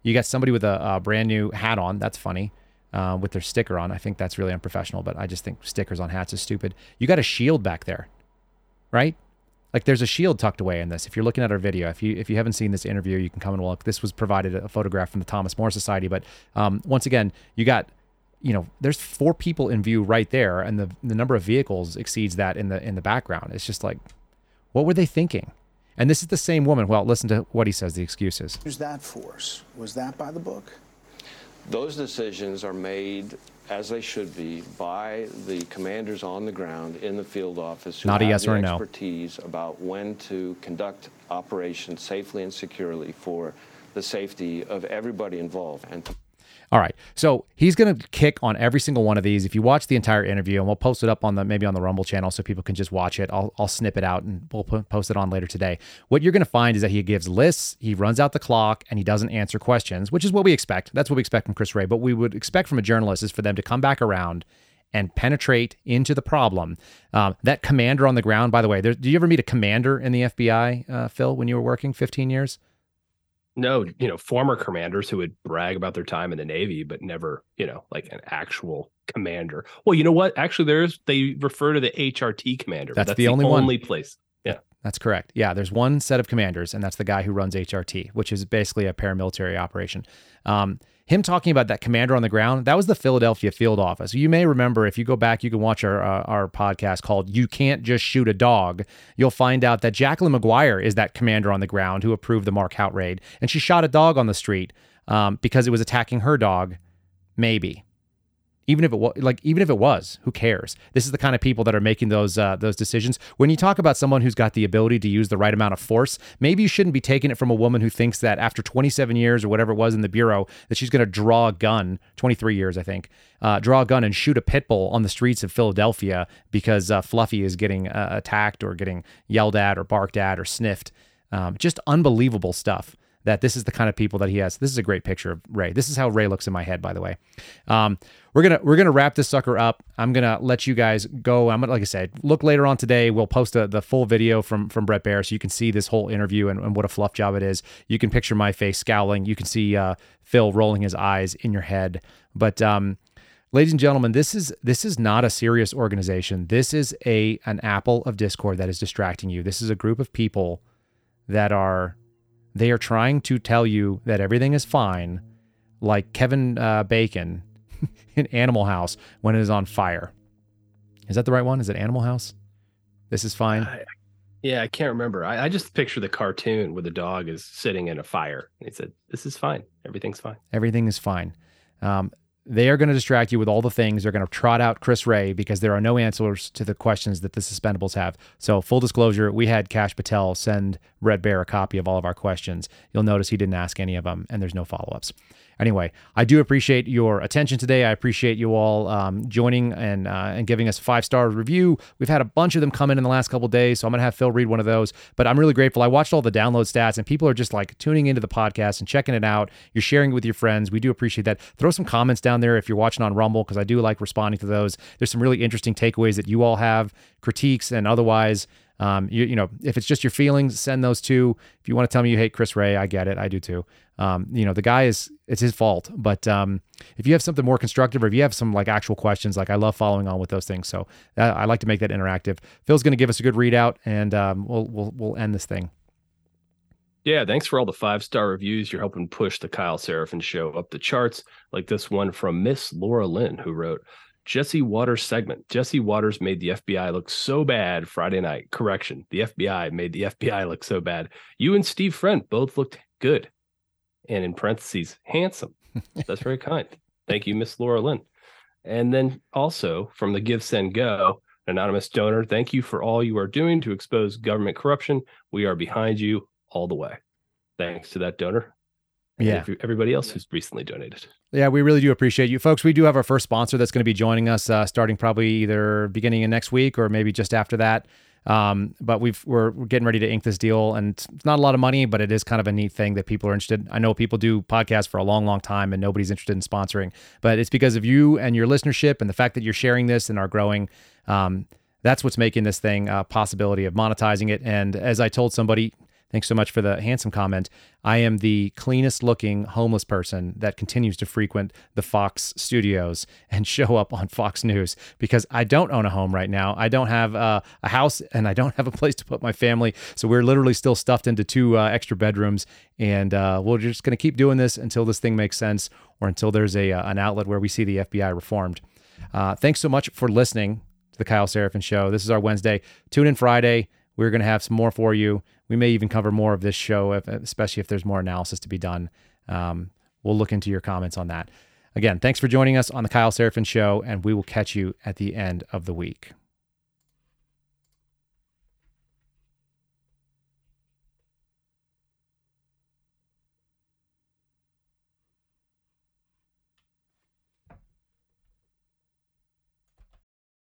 You got somebody with a, a brand new hat on. That's funny. Uh, with their sticker on. I think that's really unprofessional, but I just think stickers on hats is stupid. You got a shield back there, right? Like there's a shield tucked away in this. If you're looking at our video, if you if you haven't seen this interview, you can come and look. This was provided a photograph from the Thomas More Society, but um, once again, you got you know there's four people in view right there, and the the number of vehicles exceeds that in the in the background. It's just like, what were they thinking? And this is the same woman. Well, listen to what he says. The excuses. Who's that force? Was that by the book? Those decisions are made as they should be by the commanders on the ground in the field office who Not a have yes the or a no. expertise about when to conduct operations safely and securely for the safety of everybody involved and to All right. So he's going to kick on every single one of these. If you watch the entire interview, and we'll post it up on the maybe on the Rumble channel so people can just watch it. I'll, I'll snip it out and we'll po- post it on later today. What you're going to find is that he gives lists, he runs out the clock, and he doesn't answer questions, which is what we expect. That's what we expect from Chris Wray. But we would expect from a journalist is for them to come back around and penetrate into the problem. Um, that commander on the ground, by the way, there, did you ever meet a commander in the FBI, uh, Phil, when you were working 15 years? No, you know, former commanders who would brag about their time in the Navy, but never, you know, like an actual commander. Well, you know what? Actually, there's they refer to the HRT commander. That's the only one. only place. Yeah. That's correct. Yeah, there's one set of commanders, and that's the guy who runs HRT, which is basically a paramilitary operation. Um, him talking about that commander on the ground, that was the Philadelphia field office. You may remember if you go back, you can watch our uh, our podcast called "You Can't Just Shoot a Dog." You'll find out that Jacqueline McGuire is that commander on the ground who approved the Mark Houck raid, and she shot a dog on the street um, because it was attacking her dog. Maybe even if it was like even if it was who cares? This is the kind of people that are making those uh, those decisions. When you talk about someone who's got the ability to use the right amount of force maybe you shouldn't be taking it from a woman who thinks that after 27 years or whatever it was in the bureau that she's going to draw a gun 23 years i think uh, draw a gun and shoot a pit bull on the streets of philadelphia because uh, fluffy is getting uh, attacked or getting yelled at or barked at or sniffed. Um, just unbelievable stuff that this is the kind of people that he has. This is a great picture of Wray. This is how Wray looks in my head, by the way. Um, we're gonna we're gonna wrap this sucker up. I'm gonna let you guys go. I'm gonna, like I said, look later on today. We'll post a, the full video from from Bret Baier so you can see this whole interview and, and what a fluff job it is. You can picture my face scowling. You can see uh, Phil rolling his eyes in your head. But um, ladies and gentlemen, this is this is not a serious organization. This is a an apple of discord that is distracting you. This is a group of people that are they are trying to tell you that everything is fine, like Kevin uh, Bacon in Animal House when it is on fire. Is that the right one? Is it Animal House? This is fine. I, yeah, I can't remember. I, I, just picture the cartoon where the dog is sitting in a fire. And he said, "This is fine. Everything's fine. Everything is fine." Um, they are going to distract you with all the things. They're going to trot out Chris Wray because there are no answers to the questions that the suspendables have. So, full disclosure, we had Kash Patel send Bret Baier a copy of all of our questions. You'll notice he didn't ask any of them, and there's no follow ups. Anyway, I do appreciate your attention today. I appreciate you all um, joining and uh, and giving us a five star review. We've had a bunch of them come in in the last couple days, so I'm gonna have Phil read one of those. But I'm really grateful. I watched all the download stats, and people are just like tuning into the podcast and checking it out. You're sharing it with your friends. We do appreciate that. Throw some comments down there if you're watching on Rumble because I do like responding to those. There's some really interesting takeaways that you all have, critiques and otherwise. Um, you, you know, if it's just your feelings, send those too. If you want to tell me you hate Chris Wray, I get it. I do too. Um, you know, the guy is, it's his fault. But um, if you have something more constructive or if you have some like actual questions, like I love following on with those things. So uh, I like to make that interactive. Phil's going to give us a good readout and um, we'll, we'll, we'll end this thing. Yeah, thanks for all the five star reviews. You're helping push the Kyle Seraphin show up the charts, like this one from Miss Laura Lynn, who wrote, Jesse Watters segment. Jesse Watters made the FBI look so bad Friday night. Correction. The FBI made the FBI look so bad. You and Steve Friend both looked good. And in parentheses, handsome. That's very kind. Thank you, Miss Laura Lynn. And then also from the Give Send Go, anonymous donor, thank you for all you are doing to expose government corruption. We are behind you all the way. Thanks to that donor. Yeah. Everybody else who's recently donated. Yeah, we really do appreciate you folks. We do have our first sponsor that's going to be joining us uh, starting probably either beginning of next week or maybe just after that. Um, but we've we're, we're getting ready to ink this deal, and it's not a lot of money, but it is kind of a neat thing that people are interested. I know people do podcasts for a long, long time, and nobody's interested in sponsoring, but it's because of you and your listenership and the fact that you're sharing this and are growing. Um, that's what's making this thing a possibility of monetizing it. And as I told somebody Thanks so much for the handsome comment. I am the cleanest looking homeless person that continues to frequent the Fox studios and show up on Fox News because I don't own a home right now. I don't have uh, a house and I don't have a place to put my family. So we're literally still stuffed into two uh, extra bedrooms. And uh, we're just going to keep doing this until this thing makes sense or until there's a uh, an outlet where we see the FBI reformed. Uh, thanks so much for listening to the Kyle Seraphin Show. This is our Wednesday. Tune in Friday. We're going to have some more for you. We may even cover more of this show, especially if there's more analysis to be done. Um, we'll look into your comments on that. Again, thanks for joining us on the Kyle Seraphin Show, and we will catch you at the end of the week.